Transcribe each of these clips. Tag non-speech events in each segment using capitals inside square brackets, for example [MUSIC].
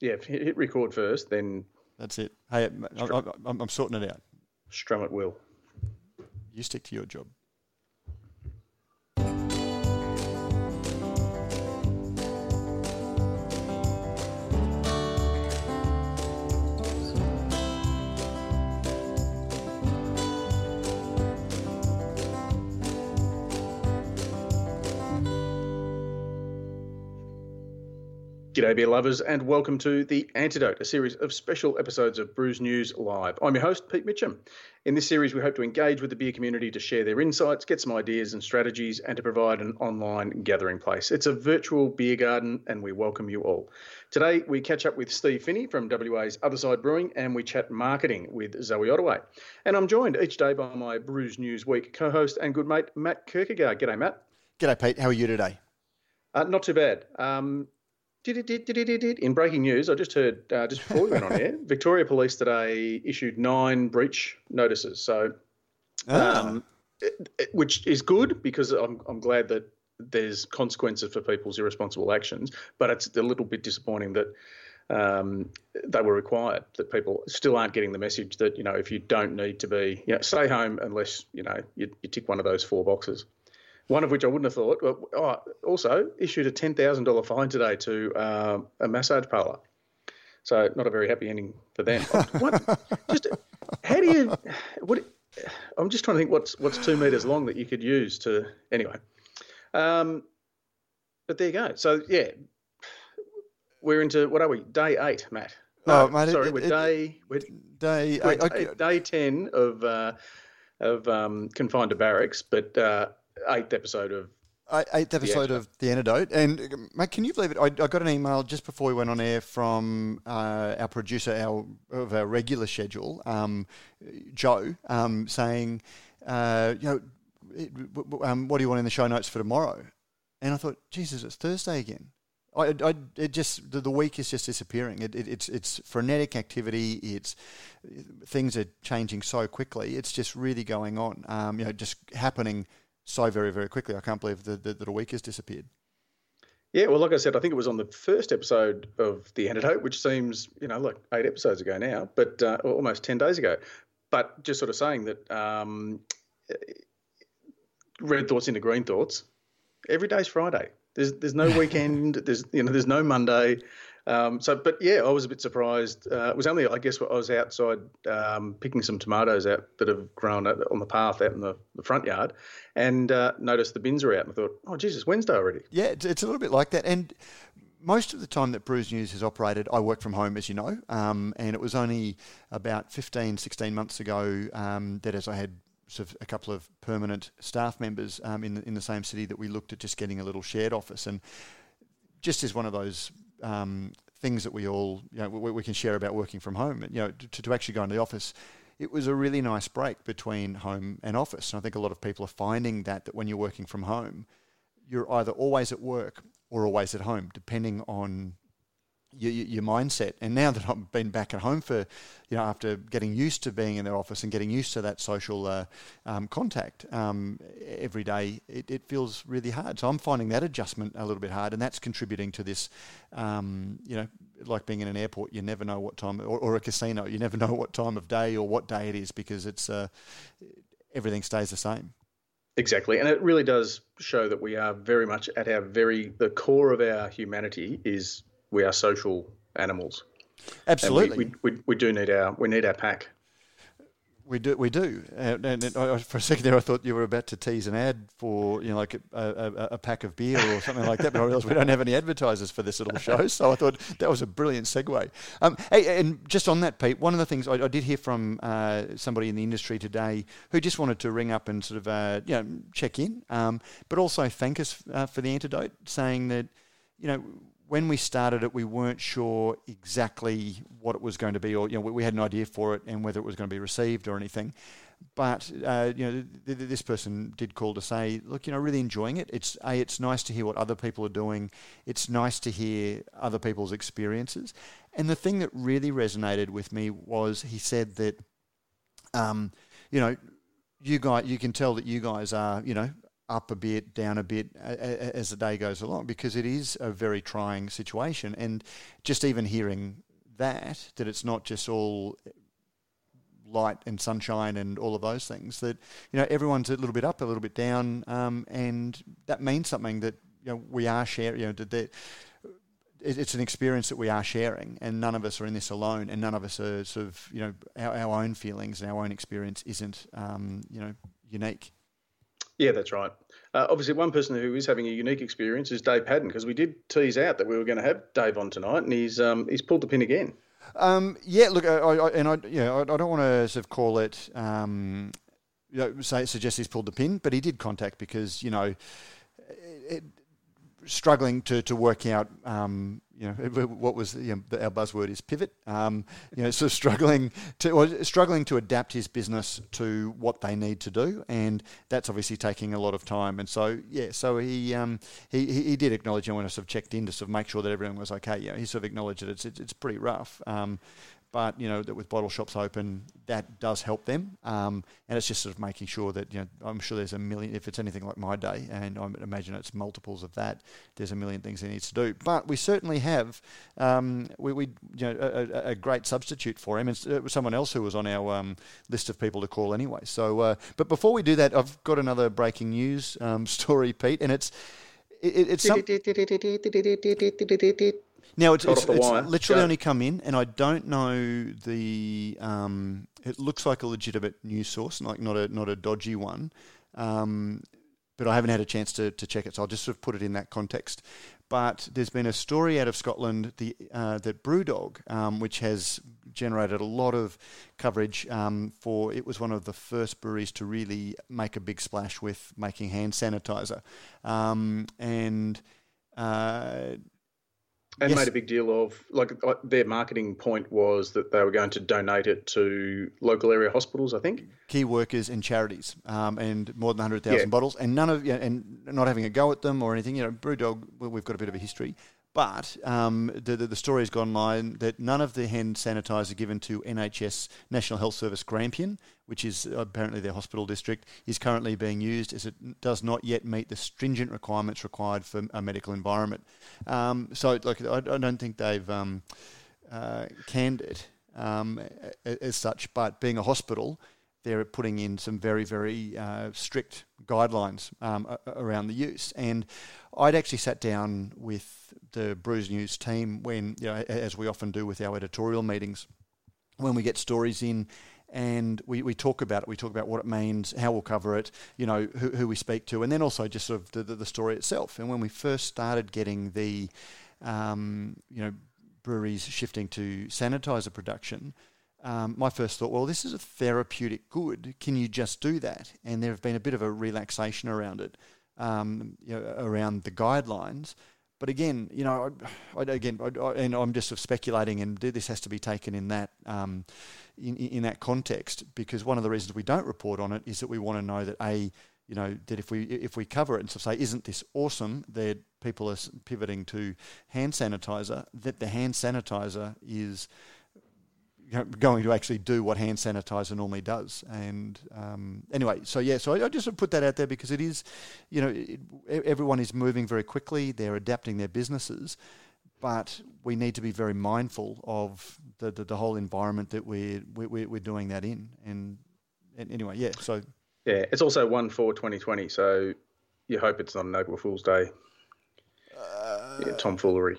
Yeah, hit record first, then That's it. Hey, I, I, I'm, I'm sorting it out. strum at will. You stick to your job. G'day, beer lovers, and welcome to The Antidote, a series of special episodes of Brews News Live. I'm your host, Pete Mitchell. In this series, we hope to engage with the beer community to share their insights, get some ideas and strategies, and to provide an online gathering place. It's a virtual beer garden, and we welcome you all. Today, we catch up with Steve Finney from WA's Otherside Brewing, and we chat marketing with Zoe Ottaway. And I'm joined each day by my Brews News Week co host and good mate, Matt Kirkegaard. G'day, Matt. G'day, Pete. How are you today? Uh, not too bad. Um, in breaking news, I just heard uh, just before we went on air, [LAUGHS] Victoria Police today issued nine breach notices. So, Ah. um, it- it- which is good because I'm I'm glad that there's consequences for people's irresponsible actions. But it's a little bit disappointing that um, they were required. That people still aren't getting the message that you know if you don't need to be, you know, stay home unless you know you, you tick one of those four boxes. One of which I wouldn't have thought. But, oh, also issued a ten thousand dollar fine today to um, a massage parlour. So not a very happy ending for them. [LAUGHS] what, just how do you? What? I'm just trying to think what's what's two meters long that you could use to anyway. Um, but there you go. So yeah, we're into what are we? Day eight, Matt. Oh, mate, sorry, it- we're it- day we're, Day, we're I- day, day ten of uh, of um, confined to barracks, but uh, eighth episode of I- eighth episode of The Antidote. And, mate, can you believe it? I, I got an email just before we went on air from uh, our producer our, of our regular schedule, um, Joe, um, saying, uh, you know, it, um, what do you want in the show notes for tomorrow? And I thought, Jesus, it's Thursday again. I, I, it just the, the week is just disappearing. It, it, it's it's frenetic activity. It's things are changing so quickly. It's just really going on. Um, you know, just happening so very very quickly. I can't believe that, that, that a week has disappeared. Yeah, well, like I said, I think it was on the first episode of The Antidote, which seems, you know, like eight episodes ago now, but uh, almost 10 days ago. But just sort of saying that um, red thoughts into green thoughts, every day's Friday. There's there's no [LAUGHS] weekend. there's you know there's no Monday. Um, so, but yeah, I was a bit surprised. Uh, it was only, I guess, I was outside um, picking some tomatoes out that have grown on the path out in the, the front yard, and uh, noticed the bins are out, and I thought, oh Jesus, Wednesday already. Yeah, it's, it's a little bit like that. And most of the time that Brews News has operated, I work from home, as you know, um, and it was only about 15, 16 months ago um, that as I had sort of a couple of permanent staff members um, in, the, in the same city that we looked at just getting a little shared office. And just as one of those um, things that we all, you know, we, we can share about working from home, you know, to, to actually go into the office, it was a really nice break between home and office. And I think a lot of people are finding that, that when you're working from home, you're either always at work or always at home, depending on your, your mindset. And now that I've been back at home for, you know, after getting used to being in their office and getting used to that social uh, um, contact um, every day, it, it feels really hard. So I'm finding that adjustment a little bit hard, and that's contributing to this, um, you know, like being in an airport, you never know what time, or, or a casino, you never [LAUGHS] know what time of day or what day it is because it's uh, everything stays the same. Exactly, and it really does show that we are very much at our very the core of our humanity is we are social animals. And we- Absolutely. we, we, we do need our we need our pack. We do, we do. And, and I, for a second there, I thought you were about to tease an ad for, you know, like a, a, a pack of beer or something like that. But I realised we don't have any advertisers for this little [LAUGHS] show, so I thought that was a brilliant segue. Um, hey, and just on that, Pete, one of the things I, I did hear from uh, somebody in the industry today who just wanted to ring up and sort of, uh, you know, check in, um, but also thank us uh, for the antidote, saying that, you know, when we started it, we weren't sure exactly what it was going to be, or you know, we, we had an idea for it and whether it was going to be received or anything. But uh, you know, th- th- this person did call to say, look, you know, really enjoying it. It's a, it's nice to hear what other people are doing. It's nice to hear other people's experiences. And the thing that really resonated with me was he said that, um, you know, you guys, you can tell that you guys are, you know, up a bit, down a bit as the day goes along because it is a very trying situation. And just even hearing that, that it's not just all light and sunshine and all of those things, that, you know, everyone's a little bit up, a little bit down, um, and that means something that, you know, we are sharing, you know, that it's an experience that we are sharing, and none of us are in this alone, and none of us are sort of you know our, our own feelings and our own experience isn't um, you know unique. Yeah, that's right. Uh, obviously, one person who is having a unique experience is Dave Padden because we did tease out that we were going to have Dave on tonight, and he's um, he's pulled the pin again. Um, yeah, look, I, I, and I, know, I, I don't want to sort of call it, um, you know, say suggest he's pulled the pin, but he did contact because you know, it, struggling to, to work out, um, you know, what was you know, our buzzword is pivot. Um, you know, [LAUGHS] of struggling to struggling to adapt his business to what they need to do, and that's obviously taking a lot of time. And so, yeah, so he um, he, he did acknowledge, you know, when I sort of checked in to sort of make sure that everything was okay. Yeah, he sort of acknowledged that it's it's, it's pretty rough. Um, but you know that with bottle shops open, that does help them, um, and it's just sort of making sure that you know I'm sure there's a million. If it's anything like my day, and I imagine it's multiples of that, there's a million things he needs to do. But we certainly have um, we, we you know a, a, great substitute for him, and it was someone else who was on our um, list of people to call anyway. So, uh, but before we do that, I've got another breaking news um, [LAUGHS] story, Pete, and it's it, it's some. Now it's, it's, it's literally only come in, and I don't know the. Um, it looks like a legitimate news source, like not a not a dodgy one, um, but I haven't had a chance to, to check it, so I'll just sort of put it in that context. But there's been a story out of Scotland the, uh, that BrewDog, um, which has generated a lot of coverage um, for. It was one of the first breweries to really make a big splash with making hand sanitizer, um, and. Uh, and yes. made a big deal of like their marketing point was that they were going to donate it to local area hospitals. I think key workers and charities, um, and more than hundred thousand yeah. bottles, and none of and not having a go at them or anything. You know, BrewDog, we've got a bit of a history, but um, the, the, the story has gone online that none of the hand sanitizer given to NHS National Health Service Grampian, which is apparently their hospital district, is currently being used as it does not yet meet the stringent requirements required for a medical environment. Um, so, like, I, I, don't think they've um, uh, canned it um, as such, but being a hospital, they're putting in some very, very uh, strict guidelines um, around the use. And I'd actually sat down with the Brews News team when, you know, as we often do with our editorial meetings, when we get stories in and we, we talk about it. We talk about what it means, how we'll cover it, you know, who, who we speak to, and then also just sort of the, the, the story itself. And when we first started getting the, um, you know, breweries shifting to sanitizer production, um, my first thought, well, this is a therapeutic good. Can you just do that? And there have been a bit of a relaxation around it, um, you know, around the guidelines. But again, you know, I, I, again, I, and I'm just sort of speculating, and this has to be taken in that um, in, in that context because one of the reasons we don't report on it is that we want to know that a you know that if we if we cover it and sort of say isn't this awesome that people are pivoting to hand sanitizer that the hand sanitizer is going to actually do what hand sanitizer normally does. And um, anyway, so yeah, so I, I just put that out there because it is, you know, it, everyone is moving very quickly. They're adapting their businesses, but we need to be very mindful of the the, the whole environment that we're, we're we're doing that in. And, and anyway, yeah, so yeah, it's also one for 2020, so you hope it's not an April Fool's Day. Uh, yeah, tomfoolery.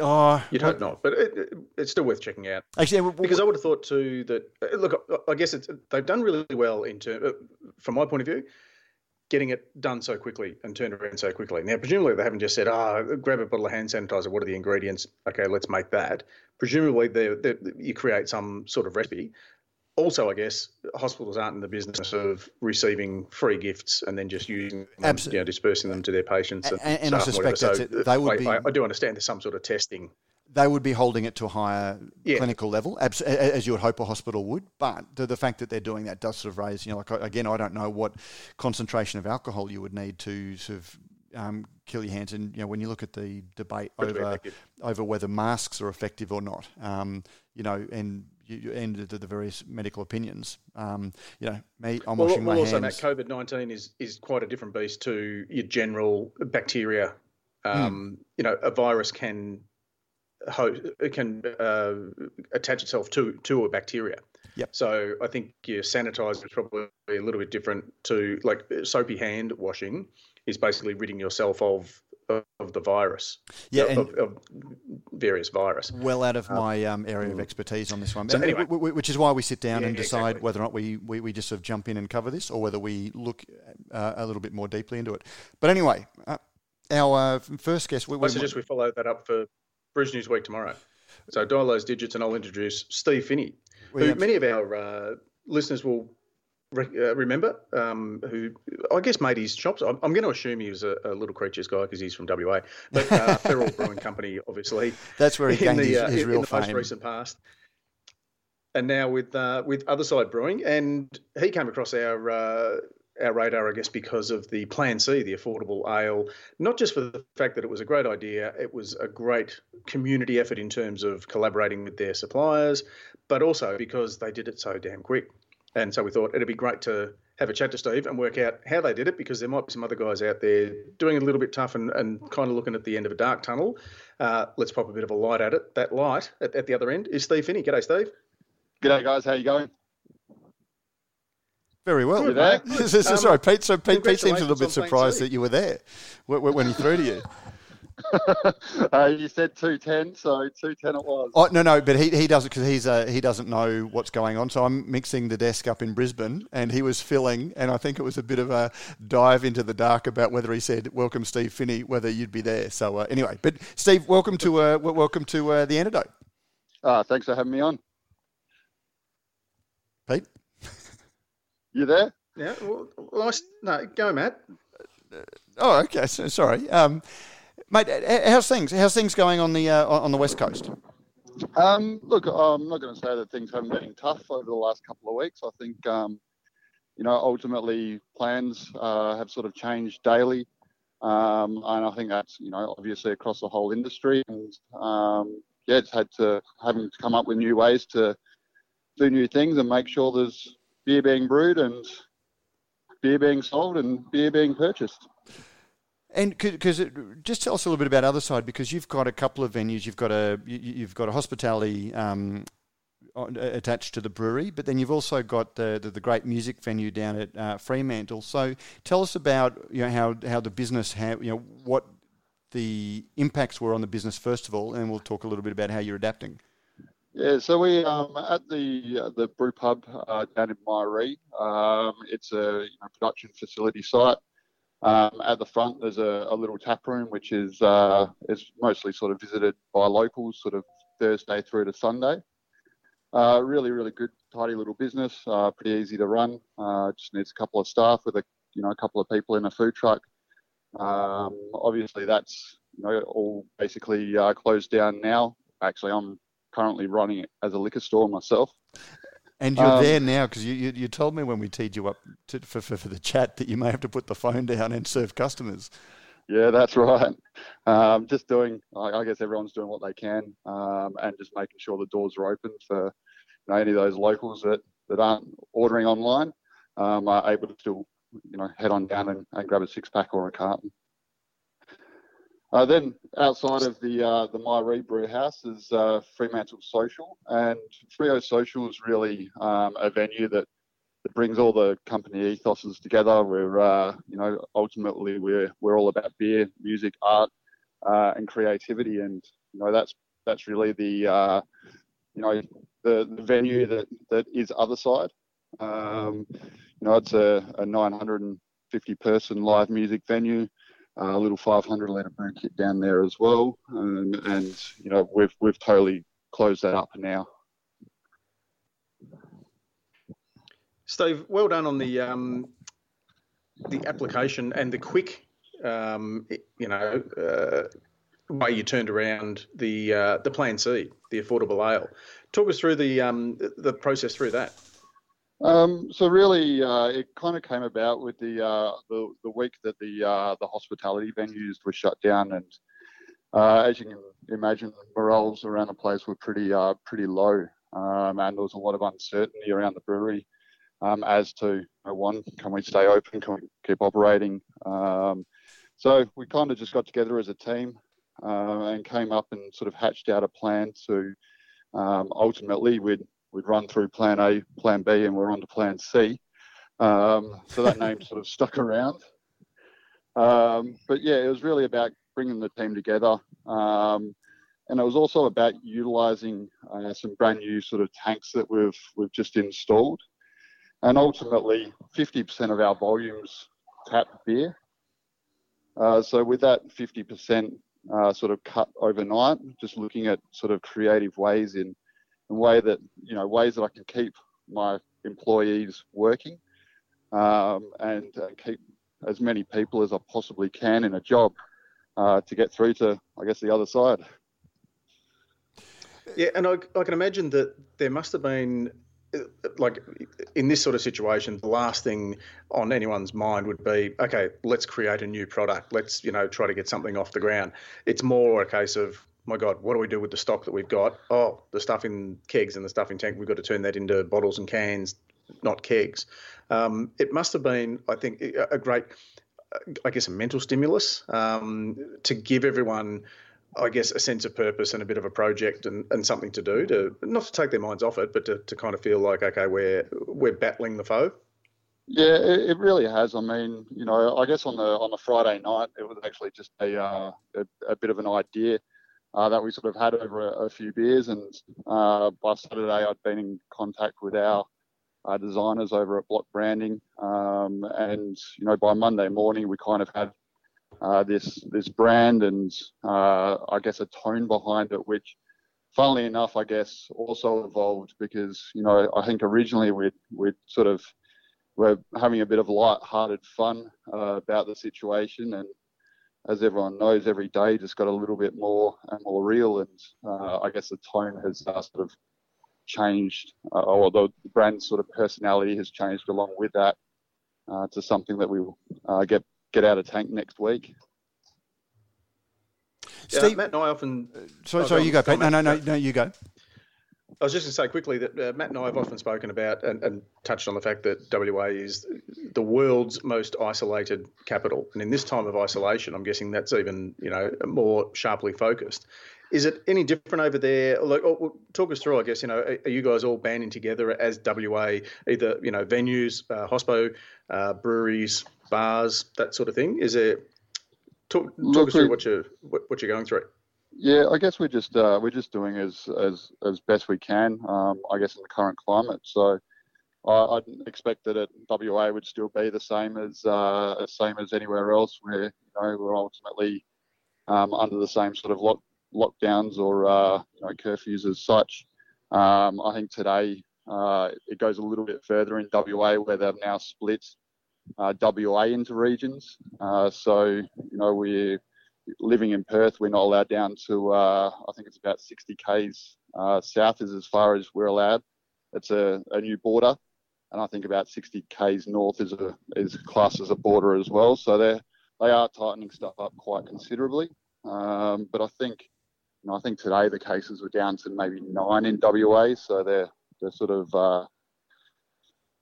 Oh, you'd hope not, but it, it, it's still worth checking out. Actually, well, because I would have thought too that uh, look, I guess they've done really well in term, uh, from my point of view, getting it done so quickly and turned around so quickly. Now, presumably they haven't just said, "Ah, oh, grab a bottle of hand sanitizer. What are the ingredients? Okay, let's make that." Presumably, they're you create some sort of recipe also, I guess hospitals aren't in the business of receiving free gifts and then just using them, you know, dispersing them to their patients. And, and, and I suspect so they would I, be. I, do understand there's some sort of testing. They would be holding it to a higher yeah. clinical level, as you would hope a hospital would. But the, the, fact that they're doing that does sort of raise, you know, like again, I don't know what concentration of alcohol you would need to sort of um, kill your hands. And you know, when you look at the debate over over whether masks are effective or not, um, you know, and you, you end the, the various medical opinions. Um, you know, me, I'm well, washing well, my also, hands. Matt, COVID nineteen is is quite a different beast to your general bacteria. Um, Hmm. You know, a virus can it can uh, attach itself to to a bacteria. Yep. So I think your sanitizer is probably a little bit different to like soapy hand washing is basically ridding yourself of of the virus. Yeah, of, and- of various virus. well out of my um, area of expertise on this one. So And anyway. which is why we sit down Yeah, and decide exactly. whether or not we, we, we just sort of jump in and cover this or whether we look uh, a little bit more deeply into it. But anyway, uh, our uh, first guest. We, I we, suggest we follow that up for Brews News Week tomorrow. So dial those digits, and I'll introduce Steve Finney, who many of our uh, listeners will re- uh, remember. Um, who I guess made his chops. I'm, I'm going to assume he was a, a little creatures guy because he's from WA, but uh, [LAUGHS] Feral Brewing Company, obviously, that's where he in gained the, his, uh, his in- real in the most recent past. And now with uh, with Otherside Brewing, and he came across our uh, our radar, I guess, because of the Plan C, the affordable ale. Not just for the fact that it was a great idea, it was a great community effort in terms of collaborating with their suppliers, but also because they did it so damn quick. And so we thought it'd be great to have a chat to Steve and work out how they did it because there might be some other guys out there doing it a little bit tough and, and kind of looking at the end of a dark tunnel. Uh, let's pop a bit of a light at it. That light at, at the other end is Steve Finney. G'day, Steve. G'day guys, how are you going? Very well. You [LAUGHS] there? So- so- Sorry, Pete. So Pete, Pete seems a little bit congratulations on Plan surprised that you were there when, when he threw to you. [LAUGHS] [LAUGHS] uh, you said 210, so 210 it was. Oh no, no, but he, he doesn't because he's uh, he doesn't know what's going on. So I'm mixing the desk up in Brisbane, and he was filling, and I think it was a bit of a dive into the dark about whether he said "Welcome, Steve Finney," whether you'd be there. So uh, anyway, but Steve, welcome to uh, welcome to uh, the antidote, Uh, thanks for having me on. Pete. [LAUGHS] You there? Yeah. Well, well, I s- no, go, Matt. Oh, okay. So, sorry, um, mate. How's things? How's things going on the uh, on the west coast? Um, look, I'm not going to say that things haven't been tough over the last couple of weeks. I think, um, you know, ultimately plans uh, have sort of changed daily. Um, and I think that's, you know, obviously across the whole industry. And um, yeah, it's had to having to come up with new ways to do new things and make sure there's beer being brewed and beer being sold and beer being purchased. And because just tell us a little bit about other side because you've got a couple of venues. You've got a you- you've got a hospitality um, attached to the brewery, but then you've also got the the, the great music venue down at uh, Fremantle. So tell us about you know how how the business how you know what the impacts were on the business first of all, and we'll talk a little bit about how you're adapting. Yeah, so we um, at the uh, the brew pub uh, down in Myaree. Um, it's a you know, production facility site. Um, at the front, there's a, a little tap room, which is uh, is mostly sort of visited by locals, sort of Thursday through to Sunday. Uh, really, really good, tidy little business. Uh, pretty easy to run. Uh, just needs a couple of staff with a you know a couple of people in a food truck. Um, obviously, that's you know all basically uh, closed down now. Actually, I'm currently running it as a liquor store myself. And you're Um, there now because you, you you told me when we teed you up to, for, for for the chat that you may have to put the phone down and serve customers. Yeah, that's [LAUGHS] right. Um, just doing, I I guess everyone's doing what they can, um, and just making sure the doors are open for you know, any of those locals that, that aren't ordering online um, are able to still, you know, head on down and, and grab a six pack or a carton. Uh, then outside of the uh, the Myaree Brew House is uh, Fremantle Social, and Freo Social is really um, a venue that, that brings all the company ethoses together. We're uh, you know ultimately we're we're all about beer, music, art, uh, and creativity, and you know that's that's really the uh, you know the, the venue that that is other side. Um, you know it's a, a 950 person live music venue a little 500 litre brew kit down there as well, um, and you know we've we've totally closed that up now. Steve, well done on the um, the application and the quick, um, you know, uh, way you turned around the uh, the Plan C, the affordable ale. Talk us through the um, the process through that. Um, so really, uh, it kind of came about with the uh, the, the week that the uh, the hospitality venues were shut down, and uh, as you can imagine, morals around the place were pretty uh, pretty low. um, and there was a lot of uncertainty around the brewery um, as to you know, one, can we stay open? Can we keep operating? Um, so we kind of just got together as a team uh, and came up and sort of hatched out a plan to um, ultimately we'd we'd run through Plan A, Plan B, and we're on to Plan C. Um, so that [LAUGHS] name sort of stuck around. Um, but yeah, it was really about bringing the team together. Um, and it was also about utilising uh, some brand new sort of tanks that we've we've just installed. And ultimately, 50% of our volumes tap beer. Uh, so with that 50% uh, sort of cut overnight, just looking at sort of creative ways in, in way that you know ways that I can keep my employees working um, and uh, keep as many people as I possibly can in a job uh, to get through to, I guess, the other side. Yeah, and I, I can imagine that there must have been, like, in this sort of situation, the last thing on anyone's mind would be, okay, let's create a new product. Let's, you know, try to get something off the ground. It's more a case of, my God, what do we do with the stock that we've got? Oh, the stuff in kegs and the stuff in tank, we've got to turn that into bottles and cans, not kegs. Um, it must have been, I think, a great, I guess, a mental stimulus um, to give everyone, I guess, a sense of purpose and a bit of a project and, and something to do to not to take their minds off it, but to, to kind of feel like, okay, we're we're battling the foe. Yeah, it, really has. I mean, you know, I guess on the on the Friday night, it was actually just a uh, a, a, bit of an idea. Uh, that we sort of had over a, a few beers, and uh, by Saturday I'd been in contact with our uh, designers over at Block Branding. Um, and you know, by Monday morning, we kind of had uh, this this brand and uh, I guess a tone behind it, which, funnily enough, I guess also evolved because you know I think originally we we sort of were having a bit of light-hearted fun about the situation and. As everyone knows, every day just got a little bit more and more real, and uh, I guess the tone has uh, sort of changed, uh, or the brand sort of personality has changed along with that uh, to something that we will uh, get get out of tank next week. Steve, yeah, Matt and I often. Uh, sorry, sorry, you go, Pete. No, no, no, no, you go. I was just going to say quickly that uh, Matt and I have often spoken about and, and, touched on the fact that WA is the world's most isolated capital, and in this time of isolation, I'm guessing that's even you know more sharply focused. Is it any different over there? Like, oh, talk us through. I guess you know, are, are, you guys all banding together as WA, either you know, venues, uh, hospo, uh, breweries, bars, that sort of thing? Is there? Talk, talk Look, us through what you what, what, you're going through. Yeah, I guess we're just uh, we're just doing as as as best we can. Um, I guess in the current climate, so. I, I expect that at WA would still be the same as uh, same as anywhere else, where you know we're ultimately um, under the same sort of lock, lockdowns or uh, you know, curfews as such. Um, I think today uh, it goes a little bit further in WA where they've now split uh, WA into regions. Uh, so you know we're living in Perth. We're not allowed down to uh, I think it's about 60 k's uh, south is as far as we're allowed. It's a, a new border, and I think about 60 k's north is a is classed as a border as well. So they they are tightening stuff up quite considerably. Um, but I think I think today the cases were down to maybe nine in WA, so they're they're sort of. Uh,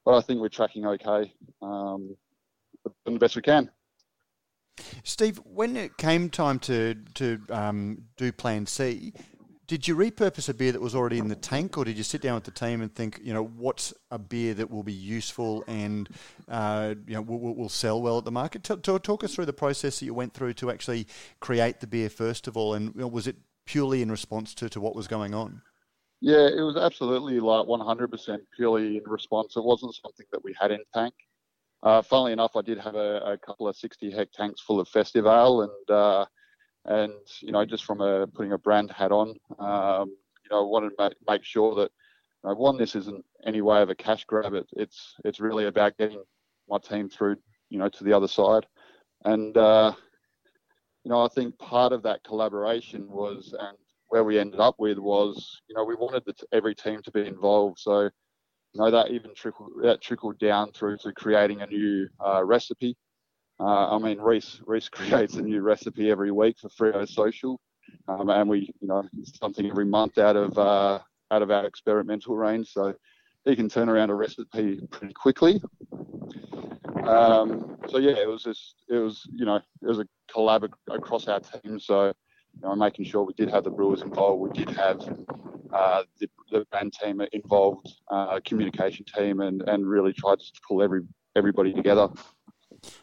but I think we're tracking okay, um, doing the best we can. Steve, when it came time to to um, do Plan C, did you repurpose a beer that was already in the tank, or did you sit down with the team and think, you know, what's a beer that will be useful and uh, you know will, will, sell well at the market? Talk, talk us through the process that you went through to actually create the beer first of all, and you know, was it purely in response to, to what was going on? Yeah, it was absolutely like 100% purely in response. It wasn't something that we had in tank. Uh, funnily enough, I did have a, a, couple of 60 hect tanks full of festive ale, and uh, and you know, just from a putting a brand hat on, um, you know, I wanted to make, make sure that you know, one, this isn't any way of a cash grab. It, it's it's really about getting my team through, you know, to the other side, and uh, you know, I think part of that collaboration was, and where we ended up with was, you know, we wanted the, every team to be involved. So, you know, that even trickled that trickled down through to creating a new uh, recipe. Uh, I mean, Reese Reese [LAUGHS] creates a new recipe every week for Freo Social, um, and we, you know, something every month out of uh, out of our experimental range, so he can turn around a recipe pretty quickly. Um, so yeah, it was just it was you know it was a collab across our team. So you know, making sure we did have the brewers involved, we did have uh, the, the band team involved, uh, communication team, and and really tried to pull every everybody together.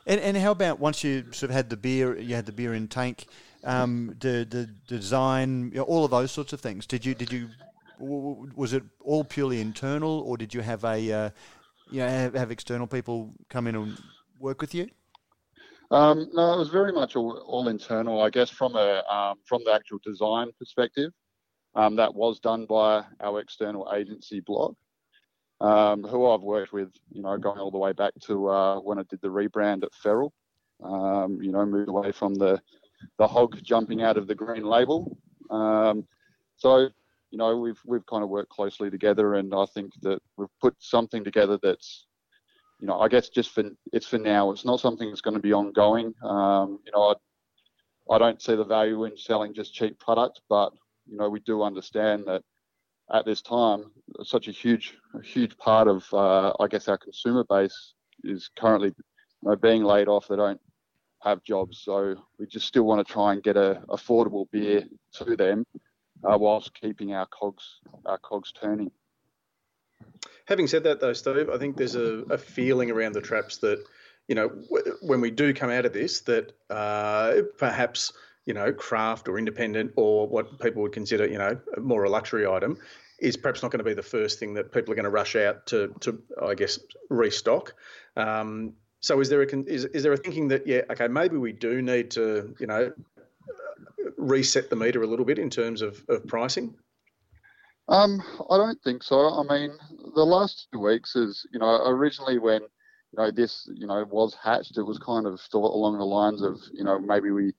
And, and how about once you sort of had the beer, you had the beer in tank, um, the, the design, you know, all of those sorts of things. Did you did you was it all purely internal, or did you have a uh, you know have, have, external people come in and work with you? Um, no, it was very much all, all internal. I guess from a um, from the actual design perspective, um, that was done by our external agency Block, um, who I've worked with, you know, going all the way back to uh, when I did the rebrand at Feral. Um, you know, moved away from the the hog jumping out of the green label. Um, so you know, we've we've kind of worked closely together, and I think that we've put something together that's, you know, I guess just for it's for now. It's not something that's going to be ongoing. Um, you know, I I don't see the value in selling just cheap product, but you know, we do understand that at this time, such a huge a huge part of uh, I guess our consumer base is currently you know, being laid off. They don't have jobs, so we just still want to try and get a affordable beer to them uh, whilst keeping our cogs our cogs turning. Having said that, though, Steve, I think there's a, a feeling around the traps that you know w- when we do come out of this, that uh, perhaps you know craft or independent or what people would consider you know more a luxury item is perhaps not going to be the first thing that people are going to rush out to to I guess restock. Um, so is there a is, is there a thinking that yeah okay maybe we do need to you know reset the meter a little bit in terms of, of pricing? Um, I don't think so. I mean, the last two weeks is, you know, originally when, you know, this, you know, was hatched, it was kind of still along the lines of, you know, maybe we,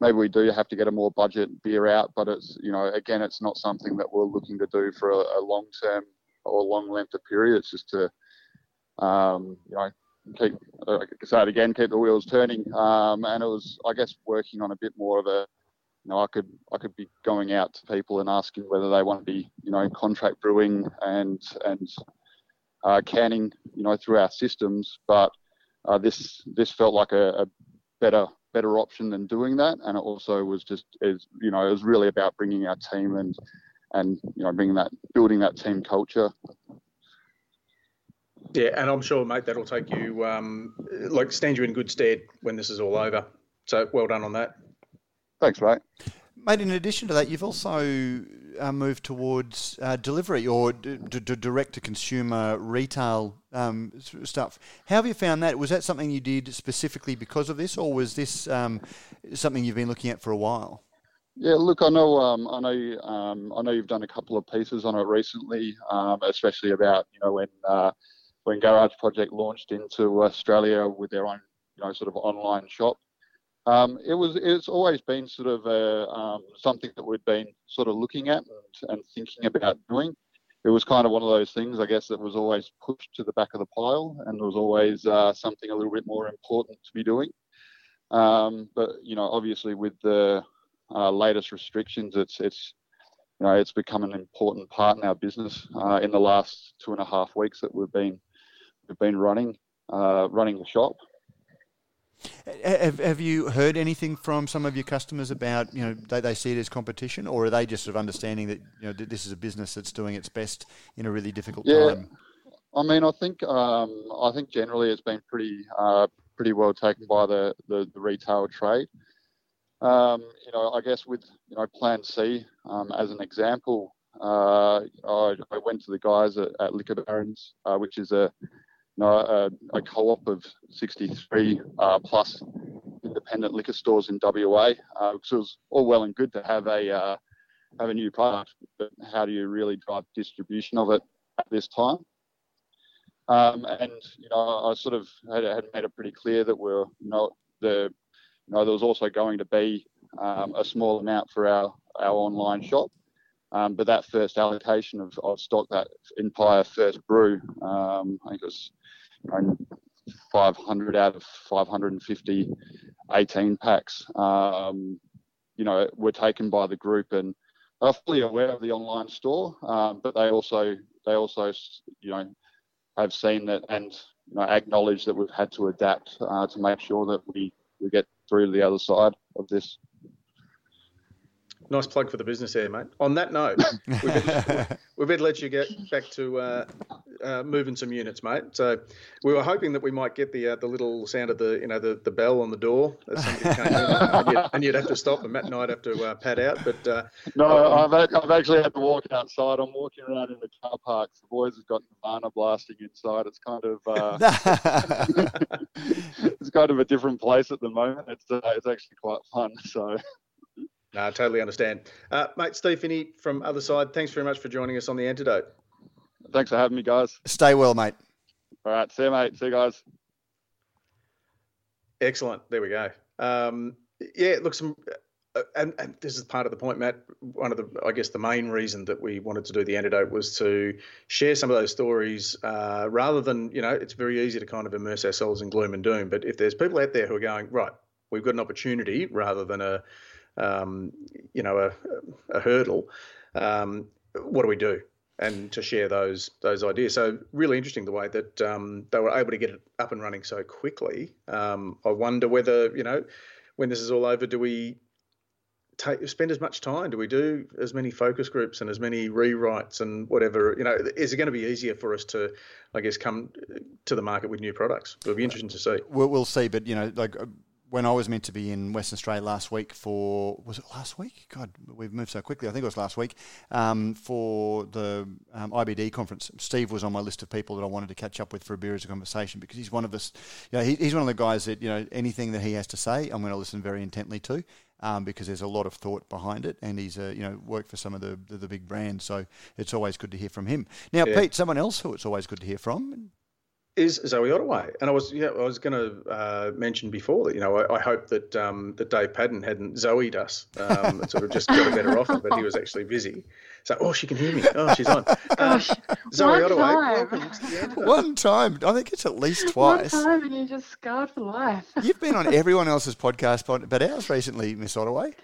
maybe we do have to get a more budget beer out, but it's, you know, again, it's not something that we're looking to do for a, a long term or long length of period. It's just to, um, you know, keep, uh, say it again, keep the wheels turning. Um, and it was, I guess, working on a bit more of a, you know, I could I could be going out to people and asking whether they want to be, you know, contract brewing and and uh, canning, you know, through our systems. But uh, this this felt like a, a, better better option than doing that, and it also was just is you know it was really about bringing our team and and you know bringing that building that team culture. Yeah, and I'm sure, mate, that'll take you um, like stand you in good stead when this is all over. So well done on that. Thanks, mate. Mate, in addition to that, you've also uh, moved towards uh, delivery or d- d- direct to consumer retail um, stuff. How have you found that? Was that something you did specifically because of this, or was this um, something you've been looking at for a while? Yeah, look, I know, um, I know, um, I know you've done a couple of pieces on it recently, um, especially about you know when uh, when Garage Project launched into Australia with their own you know sort of online shop. Um, it was it's always been sort of a, um, something that we'd been sort of looking at and, and, thinking about doing. It was kind of one of those things, I guess, that was always pushed to the back of the pile, and there was always uh, something a little bit more important to be doing. Um, but you know, obviously, with the uh, latest restrictions, it's it's you know it's become an important part in our business. Uh, in the last two and a half weeks that we've been we've been running uh, running the shop. Have, have you heard anything from some of your customers about you know they, they see it as competition, or are they just sort of understanding that you know this is a business that's doing its best in a really difficult yeah. time? I mean, I think um, I think generally it's been pretty uh, pretty well taken by the, the, the retail trade. Um, you know, I guess with you know Plan C um, as an example, uh, I, I, went to the guys at, at Liquor Barons, uh, which is a know, a, a co-op of 63 uh, plus independent liquor stores in WA. Uh, so it was all well and good to have a uh, have a new product, but how do you really drive distribution of it at this time? Um, and you know, I sort of had, had, made it pretty clear that we're know the you know there was also going to be um, a small amount for our our online shop. Um, but that first allocation of, of stock, that Empire first brew, um, I think it was 500 out of 550 18 packs, um, you know, were taken by the group and are fully aware of the online store, um, but they also they also you know have seen that and you know, acknowledge that we've had to adapt uh, to make sure that we, we get through to the other side of this. Nice plug for the business here, mate. On that note, we better, [LAUGHS] we better let you get back to uh, uh, moving some units, mate. So we were hoping that we might get the uh, the little sound of the you know the, the bell on the door as somebody came in, and, you'd, and, you'd, have to stop, and Matt and I'd have to uh, pad out. But uh, no, um, I've, I've actually had to walk outside. I'm walking around in the car parks. The boys have got Nirvana blasting inside. It's kind of uh, [LAUGHS] [LAUGHS] it's kind of a different place at the moment. It's it's actually quite fun. So. No, I totally understand. Uh, mate, Steve Finney from Otherside, thanks very much for joining us on The Antidote. Thanks for having me, guys. Stay well, mate. All right. See you, mate. See you guys. Excellent. There we go. Um, yeah, look, some, uh, and, and, this is part of the point, Matt. One of the, I guess, the main reason that we wanted to do the antidote was to share some of those stories, uh, rather than you know, it's very easy to kind of immerse ourselves in gloom and doom. But if there's people out there who are going, right, we've got an opportunity rather than a um, you know, a, a hurdle. Um, what do we do? And to share those those ideas. So really interesting the way that um, they were able to get it up and running so quickly. Um, I wonder whether you know, when this is all over, do we Take, spend as much time? Do we do as many focus groups and as many rewrites and whatever? You know, is it going to be easier for us to, I guess, come to the market with new products? It'll be interesting to see. We'll, we'll see, but you know, like when I was meant to be in Western Australia last week for was it last week? God, we've moved so quickly. I think it was last week um, for the um, IBD conference. Steve was on my list of people that I wanted to catch up with for a beer as a conversation because he's one of us. You know, he, he's one of the guys that you know anything that he has to say, I'm going to listen very intently to. Um, because there's a lot of thought behind it, and he's uh, you know worked for some of the, the, the big brands, so it's always good to hear from him. Now, yeah. Pete, someone else who it's always good to hear from, is Zoe Ottaway. And I was, yeah, I was going to uh, mention before that, you know, I, I hope that um, that Dave Padden hadn't Zoe'd us um, and sort of just got a better offer, but he was actually busy. So, oh, she can hear me. Oh, she's on. [LAUGHS] Gosh, uh, Zoe one Ottaway, time. [LAUGHS] One time. I think it's at least twice. One time and you're just scarred for life. [LAUGHS] You've been on everyone else's podcast, but ours recently, Miss Ottaway.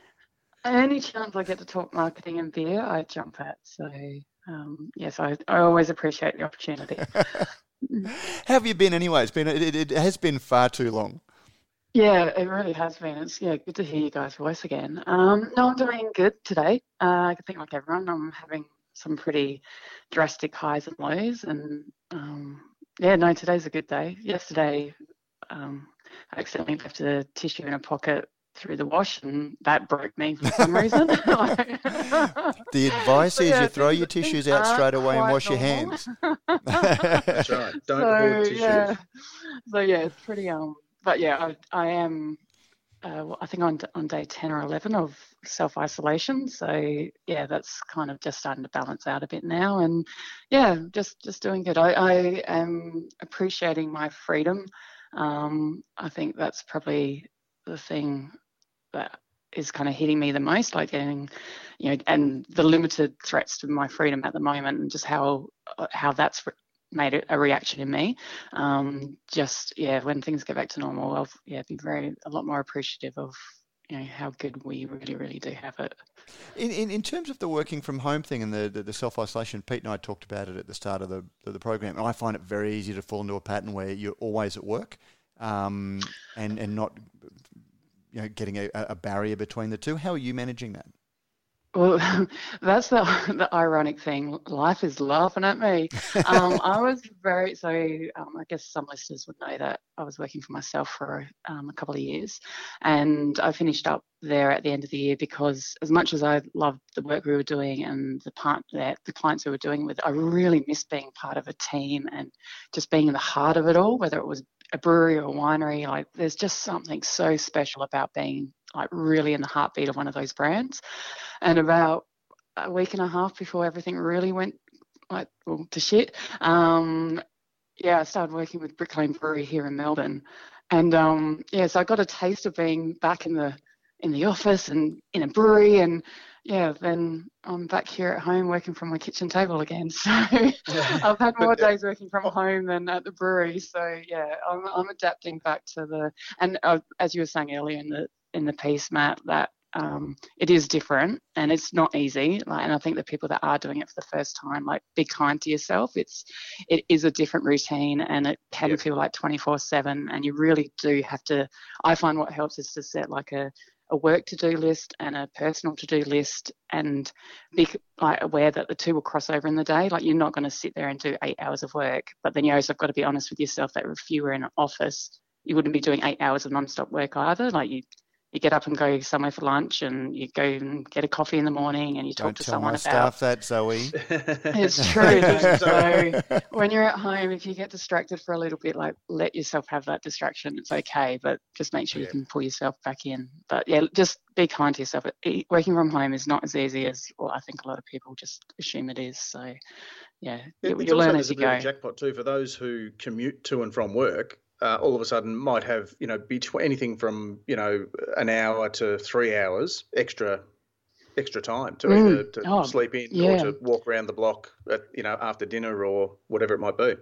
Any chance I get to talk marketing and beer, I jump at. So, um, yes, I, I always appreciate the opportunity. [LAUGHS] Have you been anyway? It's been it, it has been far too long. Yeah, it really has been. It's yeah, good to hear you guys' voice again. Um, no, I'm doing good today. Uh, I think like everyone, I'm having some pretty drastic highs and lows, and um, yeah, no, today's a good day. Yesterday, um, I accidentally left a tissue in a pocket through the wash, and that broke me for some reason. [LAUGHS] [LAUGHS] the advice is yeah, you throw your tissues out straight away and wash normal. your hands. [LAUGHS] That's right. Don't so, tissues. Yeah. So yeah, it's pretty um. But yeah, I, I am. Uh, I think on on day ten or eleven of self isolation. So yeah, that's kind of just starting to balance out a bit now, and yeah, just just doing good. I, I am appreciating my freedom. Um, I think that's probably the thing that is kind of hitting me the most, like getting, you know, and the limited threats to my freedom at the moment, and just how how that's made a reaction in me. Um, just yeah, when things get back to normal, I'll yeah be very a lot more appreciative of you know how good we really really do have it. In in, in terms of the working from home thing and the, the, the self isolation, Pete and I talked about it at the start of the the, the program, and I find it very easy to fall into a pattern where you're always at work. Um, and and not you know, getting a, a barrier between the two. How are you managing that? Well, [LAUGHS] that's the, the ironic thing. Life is laughing at me. Um, [LAUGHS] I was very, so um, I guess some listeners would know that I was working for myself for um, a couple of years. And I finished up there at the end of the year because, as much as I loved the work we were doing and the part that the clients we were doing with, I really missed being part of a team and just being in the heart of it all, whether it was a brewery or a winery, like there's just something so special about being like really in the heartbeat of one of those brands. And about a week and a half before everything really went like well, to shit, um, yeah, I started working with Brick Lane Brewery here in Melbourne, and um, yeah, so I got a taste of being back in the in the office and in a brewery and yeah, then I'm back here at home working from my kitchen table again. [LAUGHS] So [LAUGHS] I've had more days working from home than at the brewery. So yeah, I'm, I'm adapting back to the and uh, as you were saying earlier in the in the piece, Matt, that um, it is different and it's not easy. Like, and I think the people that are doing it for the first time, like, be kind to yourself. It's it is a different routine and it can yeah. feel like 24/7, and you really do have to. I find what helps is to set like a a work to do list and a personal to do list and be like aware that the two will cross over in the day. Like you're not going to sit there and do eight hours of work, but then you also have got to be honest with yourself that if you were in an office, you wouldn't be doing eight hours of non-stop work either. Like you you get up and go somewhere for lunch and you go and get a coffee in the morning and you talk Don't to tell someone my about staff that Zoe. [LAUGHS] it's true [LAUGHS] though. so [LAUGHS] when you're at home if you get distracted for a little bit like let yourself have that distraction it's okay but just make sure yeah. you can pull yourself back in but yeah just be kind to yourself working from home is not as easy as well I think a lot of people just assume it is so yeah, yeah you, you learn as you go jackpot too for those who commute to and from work uh, all of a sudden might have you know between anything from you know an hour to three hours extra extra time to mm. either to oh, sleep in yeah. or to walk around the block at, you know after dinner or whatever it might be.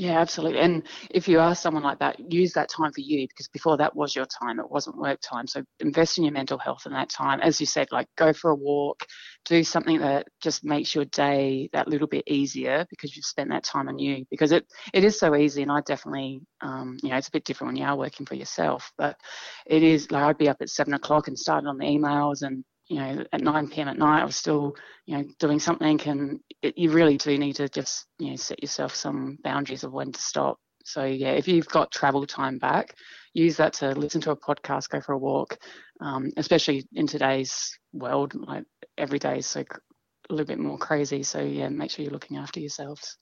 Yeah, absolutely. And if you are someone like that, use that time for you because before that was your time. It wasn't work time. So invest in your mental health in that time. As you said, like go for a walk, do something that just makes your day that little bit easier because you've spent that time on you. Because it, it is so easy. And I definitely, um, you know, it's a bit different when you are working for yourself. But it is like I'd be up at seven o'clock and starting on the emails and you know, at 9 p.m. at night, I was still, you know, doing something. And it, you really do need to just, you know, set yourself some boundaries of when to stop. So yeah, if you've got travel time back, use that to listen to a podcast, go for a walk. Um, especially in today's world, like every day is so a little bit more crazy. So yeah, make sure you're looking after yourselves.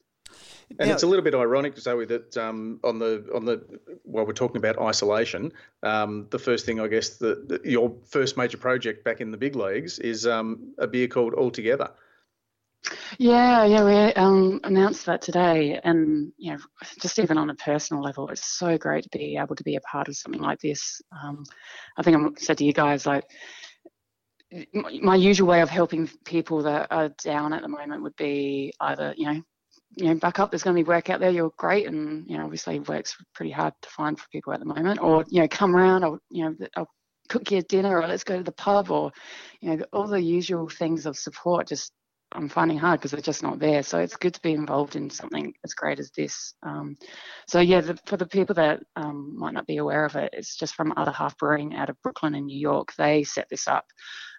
And it's a little bit ironic, Zoe, that um, on the on the while we're talking about isolation, um, the first thing I guess that your first major project back in the big leagues is um, a beer called All Together. Yeah, yeah, we um, announced that today, and you know, just even on a personal level, it's so great to be able to be a part of something like this. Um, I think I said to you guys like my usual way of helping people that are down at the moment would be either you know you know, back up. There's going to be work out there. You're great, and you know, obviously, work's pretty hard to find for people at the moment. Or you know, come around, or you know, I'll cook you dinner, or let's go to the pub, or you know, all the usual things of support. Just I'm finding hard because they're just not there. So it's good to be involved in something as great as this. Um, so yeah, the, for the people that um, might not be aware of it, it's just from Other Half Brewing out of Brooklyn in New York. They set this up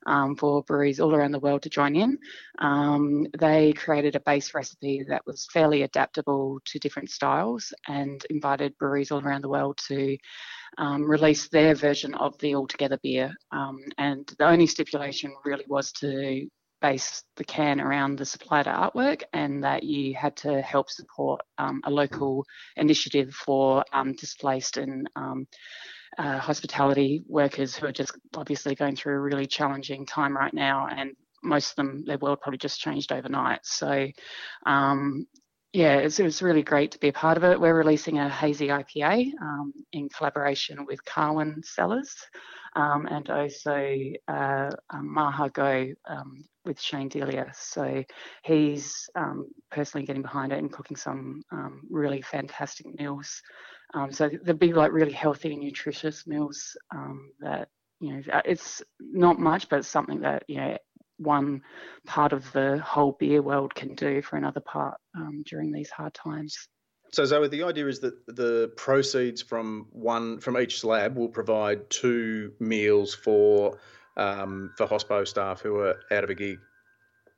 um, for breweries all around the world to join in. Um, they created a base recipe that was fairly adaptable to different styles and invited breweries all around the world to um, release their version of the All Together beer. Um, and the only stipulation really was to base the can around the supplier artwork and that you had to help support um, a local initiative for um, displaced and um, uh, hospitality workers who are just obviously going through a really challenging time right now and most of them their world probably just changed overnight. So yeah, it's, was, really great to be a part of it. We're releasing a hazy IPA um, in collaboration with Carwyn Cellars um, and also uh, um, Maha Go um, with Shane Delia. So he's um, personally getting behind it and cooking some um, really fantastic meals. So they'll be like really healthy and nutritious meals that you know it's not much, but it's something that you know one part of the whole beer world can do for another part during these hard times. So Zoe, the idea is that the proceeds from one from each slab will provide two meals for um, for hospo staff who are out of a gig.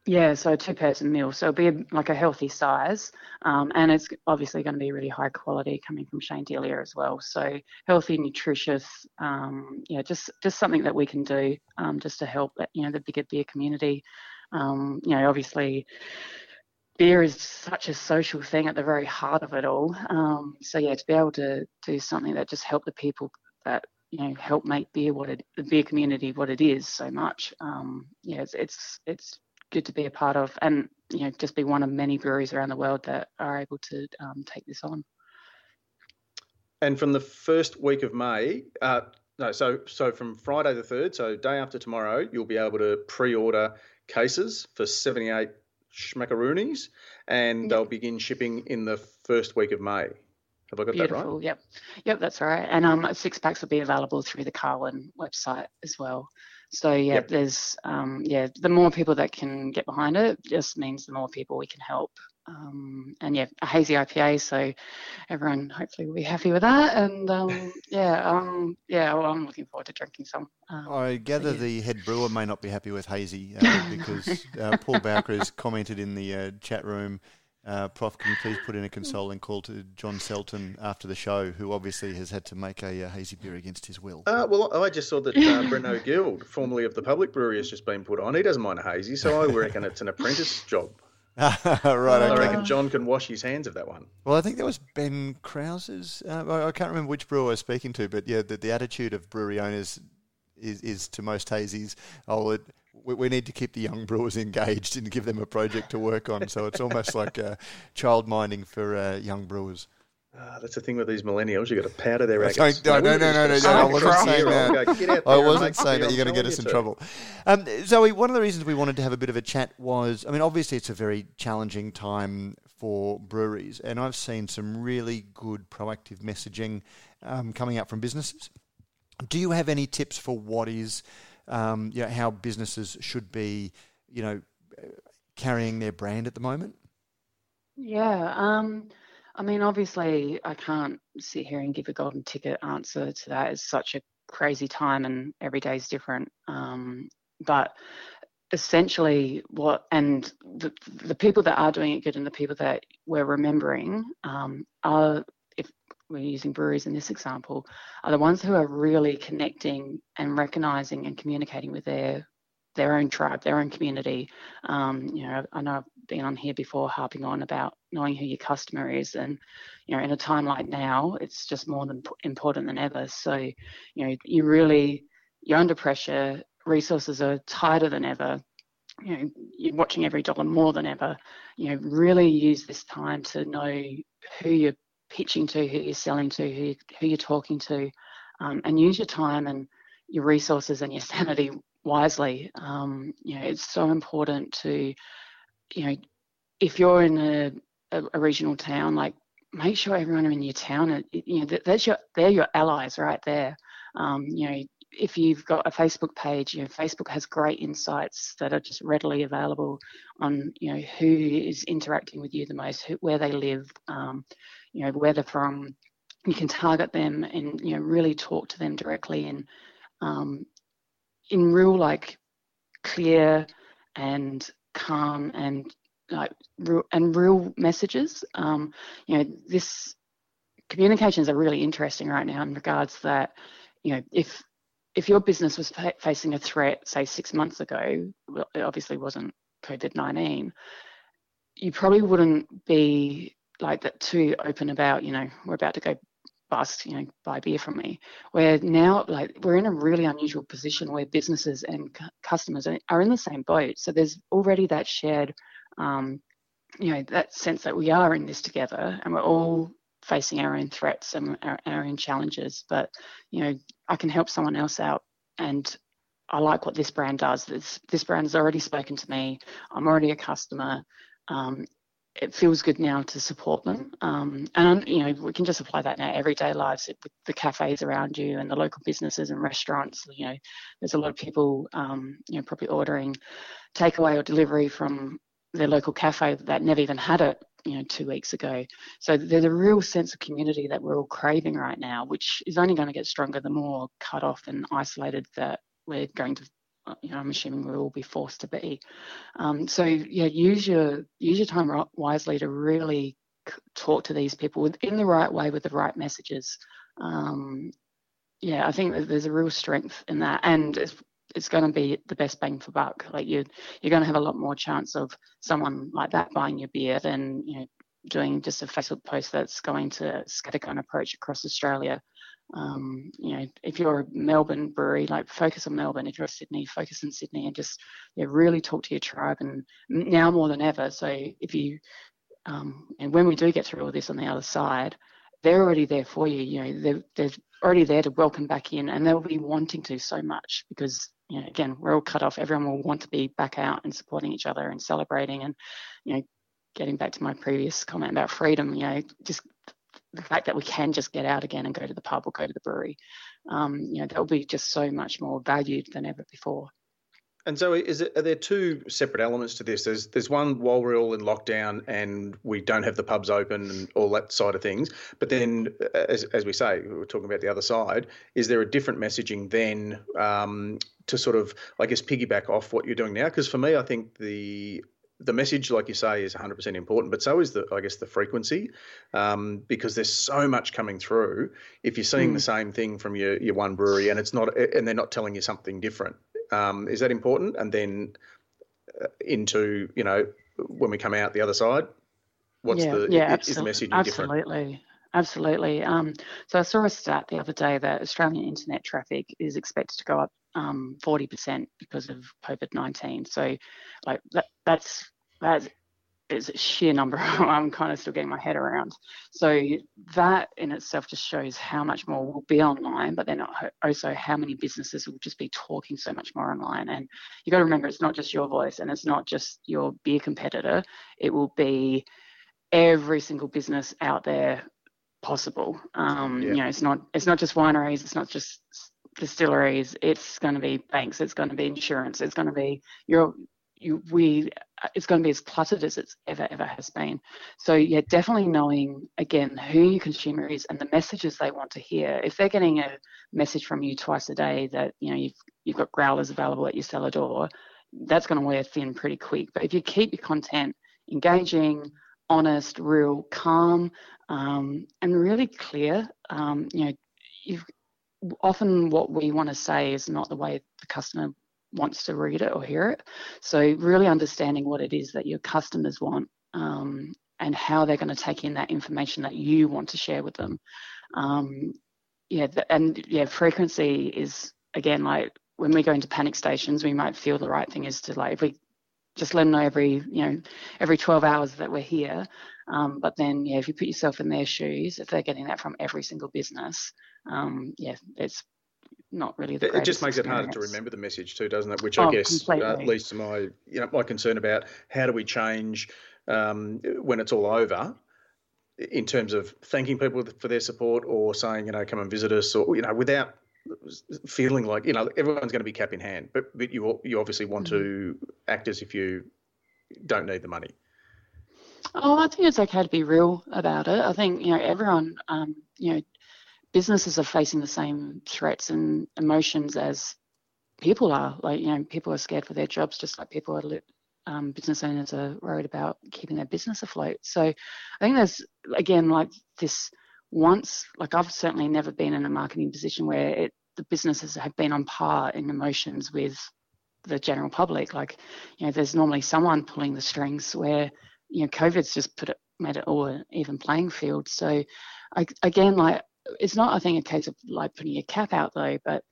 Yeah, so two person meal. So it'll be like a healthy size, um, and it's obviously going to be really high quality coming from Shane Delia as well. So healthy, nutritious, um, yeah, just just something that we can do um, just to help you know the bigger beer community. Um, you know, obviously beer is such a social thing at the very heart of it all. Um, so yeah, to be able to do something that just help the people that you know help make beer what it the beer community what it is so much. Um, yeah, it's, it's it's good to be a part of, and you know just be one of many breweries around the world that are able to um, take this on. And from the first week of May, uh, no, so so from Friday the third, so day after tomorrow, you'll be able to pre-order cases for seventy-eight schmackaroonies, and yep. they'll begin shipping in the first week of May. Have I got Beautiful. that right? Yep, yep, that's right. And um, six packs will be available through the Carwyn website as well. So yeah, yep. there's um, yeah, the more people that can get behind it just means the more people we can help. Um, and yeah, a hazy IPA, so everyone hopefully will be happy with that. And um, [LAUGHS] yeah, um, yeah, well, I'm looking forward to drinking some. Um, I gather yeah. the head brewer may not be happy with hazy uh, because uh, Paul Bowker has [LAUGHS] commented in the uh, chat room uh, Prof, can you please put in a consoling call to John Selton after the show, who obviously has had to make a, a hazy beer against his will? Uh, well, I just saw that uh, Breno Guild, formerly of the Public Brewery, has just been put on. He doesn't mind a hazy, so I reckon it's an apprentice job. [LAUGHS] right, okay. I reckon John can wash his hands of that one. Well, I think that was Ben Kraus's. Uh, I can't remember which brewer I was speaking to, but yeah, the, the attitude of brewery owners is, is to most hazies, oh, it, we, we need to keep the young brewers engaged and give them a project to work on. So it's almost like uh, child minding for uh, young brewers. Uh, that's the thing with these millennials. You've got to powder their. No, no, no, no, no, no, no, I wasn't saying that. I wasn't saying that you're going to get us in trouble. Um, Zoe, one of the reasons we wanted to have a bit of a chat was, I mean, obviously it's a very challenging time for breweries, and I've seen some really good proactive messaging um, coming out from businesses. Do you have any tips for what is um, you know, how businesses should be, you know, carrying their brand at the moment? Yeah. Um, I mean, obviously, I can't sit here and give a golden ticket answer to that. It's such a crazy time, and every day is different. Um, but essentially, what and the the people that are doing it good and the people that we're remembering um, are we're using breweries in this example, are the ones who are really connecting and recognizing and communicating with their their own tribe, their own community. Um, you know, I know I've been on here before harping on about knowing who your customer is, and you know, in a time like now, it's just more than important than ever. So, you know, you really you're under pressure. Resources are tighter than ever. You know, you're watching every dollar more than ever. You know, really use this time to know who your pitching to, who you're selling to, who, who you're talking to, um, and use your time and your resources and your [LAUGHS] sanity wisely. Um, you know, it's so important to, you know, if you're in a, a, a regional town, like make sure everyone in your town, you know, that's your, they're your allies right there. Um, you know, if you've got a Facebook page, you know, Facebook has great insights that are just readily available on, you know, who is interacting with you the most, who, where they live, um, you know, where they're from. You can target them and, you know, really talk to them directly and um, in real, like, clear and calm and like real, and real messages. Um, you know, this communications are really interesting right now in regards that, you know, if if your business was fa- facing a threat, say six months ago, well, it obviously wasn't COVID 19, you probably wouldn't be like that too open about, you know, we're about to go bust, you know, buy beer from me. Where now, like, we're in a really unusual position where businesses and c- customers are, in the same boat. So there's already that shared, um, you know, that sense that we are in this together and we're all facing our own threats and our, our own challenges. But you know, I can help someone else out, and I like what this brand does. This this brand has already spoken to me. I'm already a customer. Um, it feels good now to support them, um, and you know we can just apply that in our everyday lives with the cafes around you and the local businesses and restaurants. You know, there's a lot of people, um, you know, probably ordering takeaway or delivery from their local cafe that never even had it you know two weeks ago so there's a real sense of community that we're all craving right now which is only going to get stronger the more cut off and isolated that we're going to you know i'm assuming we'll all be forced to be um, so yeah use your use your time wisely to really talk to these people in the right way with the right messages um, yeah i think there's a real strength in that and it's going to be the best bang for buck. Like you, you're going to have a lot more chance of someone like that buying your beer than you know doing just a Facebook post that's going to scattergun approach across Australia. Um, you know, if you're a Melbourne brewery, like focus on Melbourne. If you're a Sydney, focus on Sydney, and just yeah, really talk to your tribe. And now more than ever, so if you um, and when we do get through all this on the other side, they're already there for you. You know, they're, they're already there to welcome back in, and they'll be wanting to so much because you know, again, we're all cut off. Everyone will want to be back out and supporting each other and celebrating. And, you know, getting back to my previous comment about freedom, you know, just the fact that we can just get out again and go to the pub or go to the brewery, um, you know, that will be just so much more valued than ever before. And so, is it, are there two separate elements to this? There's there's one while we're all in lockdown and we don't have the pubs open and all that side of things. But then, as, as we say, we are talking about the other side. Is there a different messaging then um, to sort of, I guess, piggyback off what you're doing now? Because for me, I think the the message, like you say, is 100% important, but so is the, I guess, the frequency, um, because there's so much coming through. If you're seeing mm. the same thing from your, your one brewery and it's not, and they're not telling you something different, um, is that important? And then uh, into, you know, when we come out the other side, what's yeah, the, yeah, is the message absolutely. different? Absolutely. Um, so I saw a stat the other day that Australian internet traffic is expected to go up um, 40% because of COVID 19. So, like that, that's that is a sheer number [LAUGHS] I'm kind of still getting my head around. So that in itself just shows how much more will be online, but then also how many businesses will just be talking so much more online. And you got to remember, it's not just your voice and it's not just your beer competitor. It will be every single business out there possible. Um, yeah. You know, it's not it's not just wineries, it's not just distilleries. It's going to be banks. It's going to be insurance. It's going to be your you, we it's going to be as cluttered as it's ever ever has been. So yeah definitely knowing again who your consumer is and the messages they want to hear. If they're getting a message from you twice a day that you know you've you've got growlers available at your cellar door that's going to wear thin pretty quick. But if you keep your content engaging honest real calm um, and really clear um, you know often what we want to say is not the way the customer wants to read it or hear it. So really understanding what it is that your customers want um, and how they're going to take in that information that you want to share with them. Um, yeah, and yeah, frequency is again like when we go into panic stations, we might feel the right thing is to like if we just let them know every you know every 12 hours that we're here. Um, but then yeah, if you put yourself in their shoes, if they're getting that from every single business, um, yeah, it's not really the it just makes experience. it harder to remember the message too doesn't it which i oh, guess uh, leads to my you know my concern about how do we change um, when it's all over in terms of thanking people for their support or saying you know come and visit us or you know without feeling like you know everyone's going to be cap in hand but but you you obviously want mm-hmm. to act as if you don't need the money Oh, I think it's okay to be real about it. I think you know everyone, um, you know, businesses are facing the same threats and emotions as people are. Like, you know, people are scared for their jobs, just like people are, um, business owners are worried about keeping their business afloat. So I think there's, again, like this once, like I've certainly never been in a marketing position where it, the businesses have been on par in emotions with the general public. Like, you know, there's normally someone pulling the strings where, you know, COVID's just put it, made it all an even playing field. So, I, again, like it's not, I think, a case of like putting your cap out though, but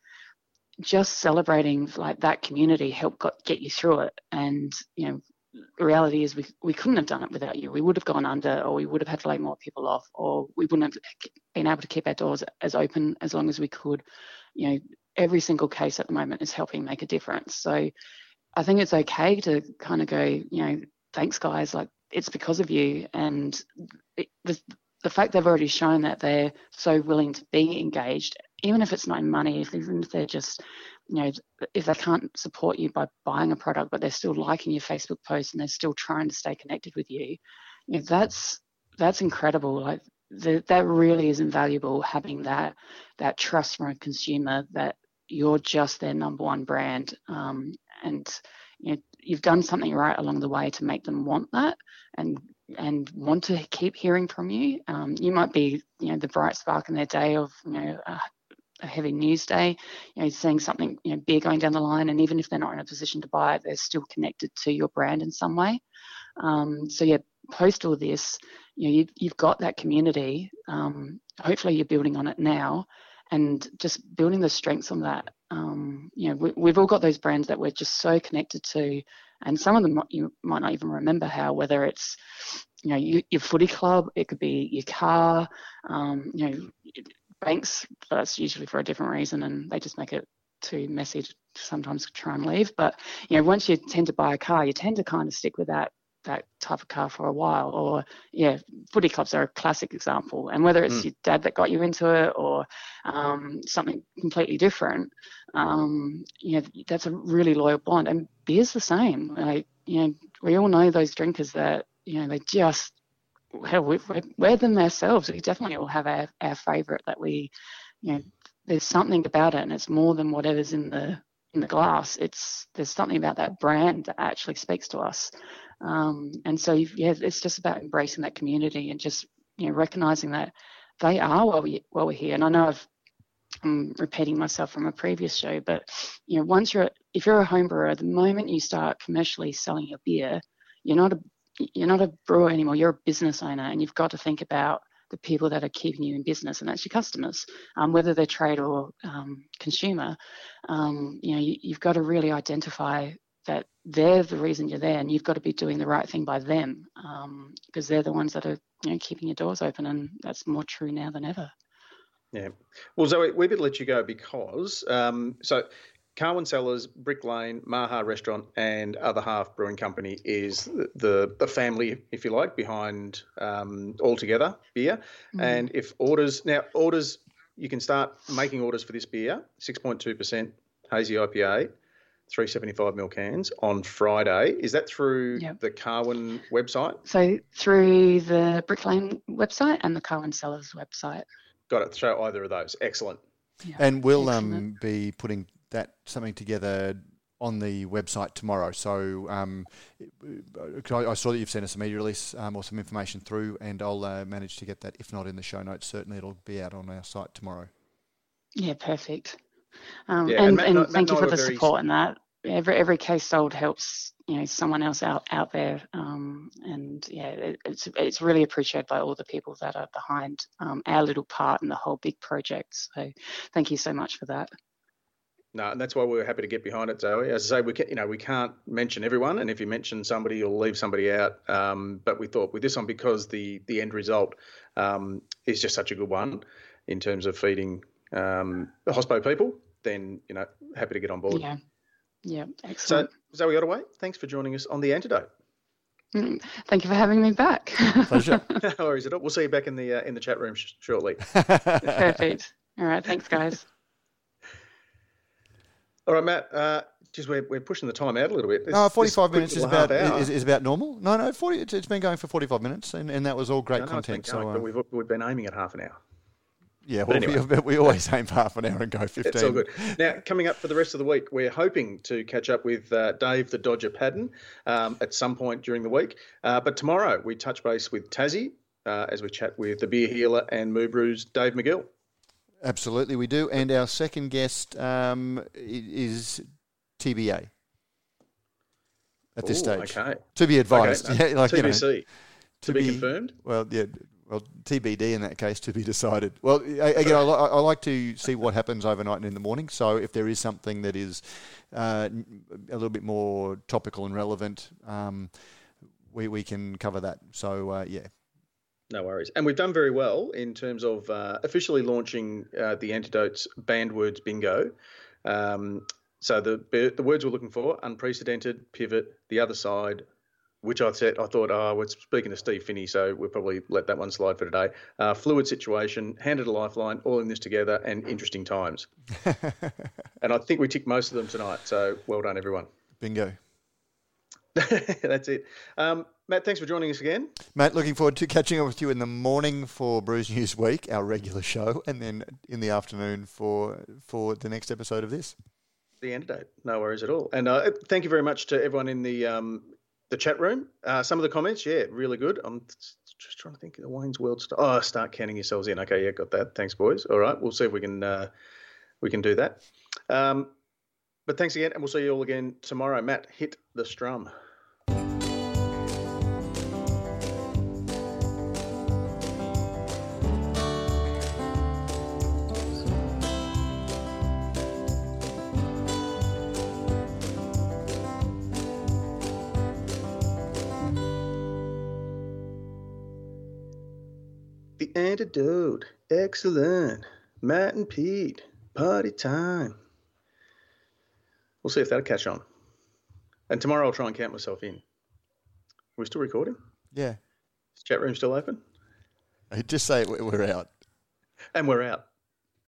just celebrating like that community helped got, get you through it. And, you know, the reality is we, we couldn't have done it without you. We would have gone under, or we would have had to lay more people off, or we wouldn't have been able to keep our doors as open as long as we could. You know, every single case at the moment is helping make a difference. So I think it's okay to kind of go, you know, thanks guys, like it's because of you. And it, the, the fact they've already shown that they're so willing to be engaged, even if it's not in money, even if they're just, you know, if they can't support you by buying a product, but they're still liking your Facebook post and they're still trying to stay connected with you, you know, that's that's incredible. Like the, that really is invaluable having that that trust from a consumer that you're just their number one brand, um, and you know, you've done something right along the way to make them want that and and want to keep hearing from you. Um, you might be, you know, the bright spark in their day of, you know, a, a, heavy news day, you know, seeing something, you know, big going down the line, and even if they're not in a position to buy it, they're still connected to your brand in some way. Um, so yeah, post all this, you know, you, you've got that community. Um, hopefully, you're building on it now, and just building the strengths on that. Um, you know, we, we've all got those brands that we're just so connected to and some of them you might not even remember how whether it's you know you, your footy club it could be your car um, you know banks that's usually for a different reason and they just make it too messy to sometimes try and leave. But you know once you tend to buy a car you tend to kind of stick with that that type of car for a while. Or yeah, footy clubs are a classic example. And whether it's mm. your dad that got you into it or um, something completely different, um, you know, that's a really loyal bond. And beer's the same. Like you know, we all know those drinkers that you know they just hell, we, we're them ourselves. We definitely all have our, our favourite that we, you know, there's something about it, and it's more than whatever's in the in the glass. It's there's something about that brand that actually speaks to us. Um, and so yeah, it's just about embracing that community and just you know recognizing that they are while we while we're here. And I know I've I'm repeating myself from a previous show, but you know once you're if you're a home brewer, the moment you start commercially selling your beer, you're not a you're not a brewer anymore. You're a business owner, and you've got to think about the people that are keeping you in business, and that's your customers, um, whether they're trade or um, consumer. Um, you know, you, have got to really identify that they're the reason you're there, and you've got to be doing the right thing by them because um, they're the ones that are you know keeping your doors open, and that's more true now than ever. Yeah. Well, Zoe, we better let you go because um, so Carwyn Cellars, Brick Lane, Maha Restaurant, and Other Half Brewing Company is the, the family, if you like, behind um, All Together beer. Mm. And if orders now orders, you can start making orders for this beer, six point two percent hazy IPA. 375 ml cans on Friday. Is that through yep. the Carwyn website? So through the Brick Lane website and the Carwyn Cellars website. Got it. Through either of those. Excellent. Yeah. And we'll um, be putting that something together on the website tomorrow. So um, I, saw that you've sent us a media release um, or some information through, and I'll uh, manage to get that. If not in the show notes, certainly it'll be out on our site tomorrow. Yeah, perfect. Um, yeah, and, and, Matt, and Matt, thank Matt you for the support and that. Every every case sold helps you know someone else out out there, um, and yeah, it, it's it's really appreciated by all the people that are behind um, our little part in the whole big project. So thank you so much for that. No, and that's why we were happy to get behind it, Zoe. As I say, we can, you know we can't mention everyone, and if you mention somebody, you'll leave somebody out. Um, but we thought with this one because the the end result um, is just such a good one in terms of feeding um, the hospo people, then you know happy to get on board. Yeah, yeah, excellent. So Zoe Ottway, thanks for joining us on the antidote. Mm, thank you for having me back. Pleasure. [LAUGHS] [LAUGHS] no worries at all. We'll see you back in the uh, in the chat room sh- shortly. [LAUGHS] Perfect. All right. Thanks, guys. All right, Matt. Uh, just we're, we're pushing the time out a little bit. no, 45 minutes is about is, is, about normal. No, no, 40, it's, it's been going for 45 minutes, and, and that was all great no, content. Going, so, but we've, we've been aiming at half an hour. Yeah, well, anyway. we, [LAUGHS] we, always aim for half an hour and go 15. It's all good. Now, coming up for the rest of the week, we're hoping to catch up with uh, Dave the Dodger Padden um, at some point during the week. Uh, but tomorrow, we touch base with Tassie uh, as we chat with the beer healer and Moo Brew's Dave McGill. Absolutely, we do. And our second guest um, is TBA at this Ooh, stage. Okay. To be advised. Okay, [LAUGHS] yeah, like, TBC. You know, to, be, be, confirmed? Well, yeah. Well, TBD in that case to be decided. Well, again, I, I, like to see what happens overnight and in the morning. So if there is something that is uh, a little bit more topical and relevant, um, we, we can cover that. So, uh, yeah, no worries. And we've done very well in terms of uh, officially launching uh, the Antidotes Banned Words Bingo. Um, so the the words we're looking for: unprecedented, pivot, the other side. Which I said, I thought, oh, we're speaking to Steve Finney, so we'll probably let that one slide for today. Uh, fluid situation, handed a lifeline, all in this together, and interesting times. [LAUGHS] and I think we ticked most of them tonight, so well done, everyone. Bingo. [LAUGHS] That's it. Um, Matt, thanks for joining us again. Matt, looking forward to catching up with you in the morning for Brews News Week, our regular show, and then in the afternoon for for the next episode of this. The antidote. No worries at all. And uh, thank you very much to everyone in the um, the chat room. Uh, some of the comments, yeah, really good. I'm just trying to think of the Wayne's World stuff. Oh, start counting yourselves in. Okay, yeah, got that. Thanks, boys. All right, we'll see if we can uh, we can do that. Um, but thanks again, and we'll see you all again tomorrow. Matt, hit the strum. Antidote. Excellent. Matt and Pete. Party time. We'll see if that'll catch on. And tomorrow I'll try and count myself in. We're still recording. Yeah. Is chat room still open? Just say we're out. And we're out.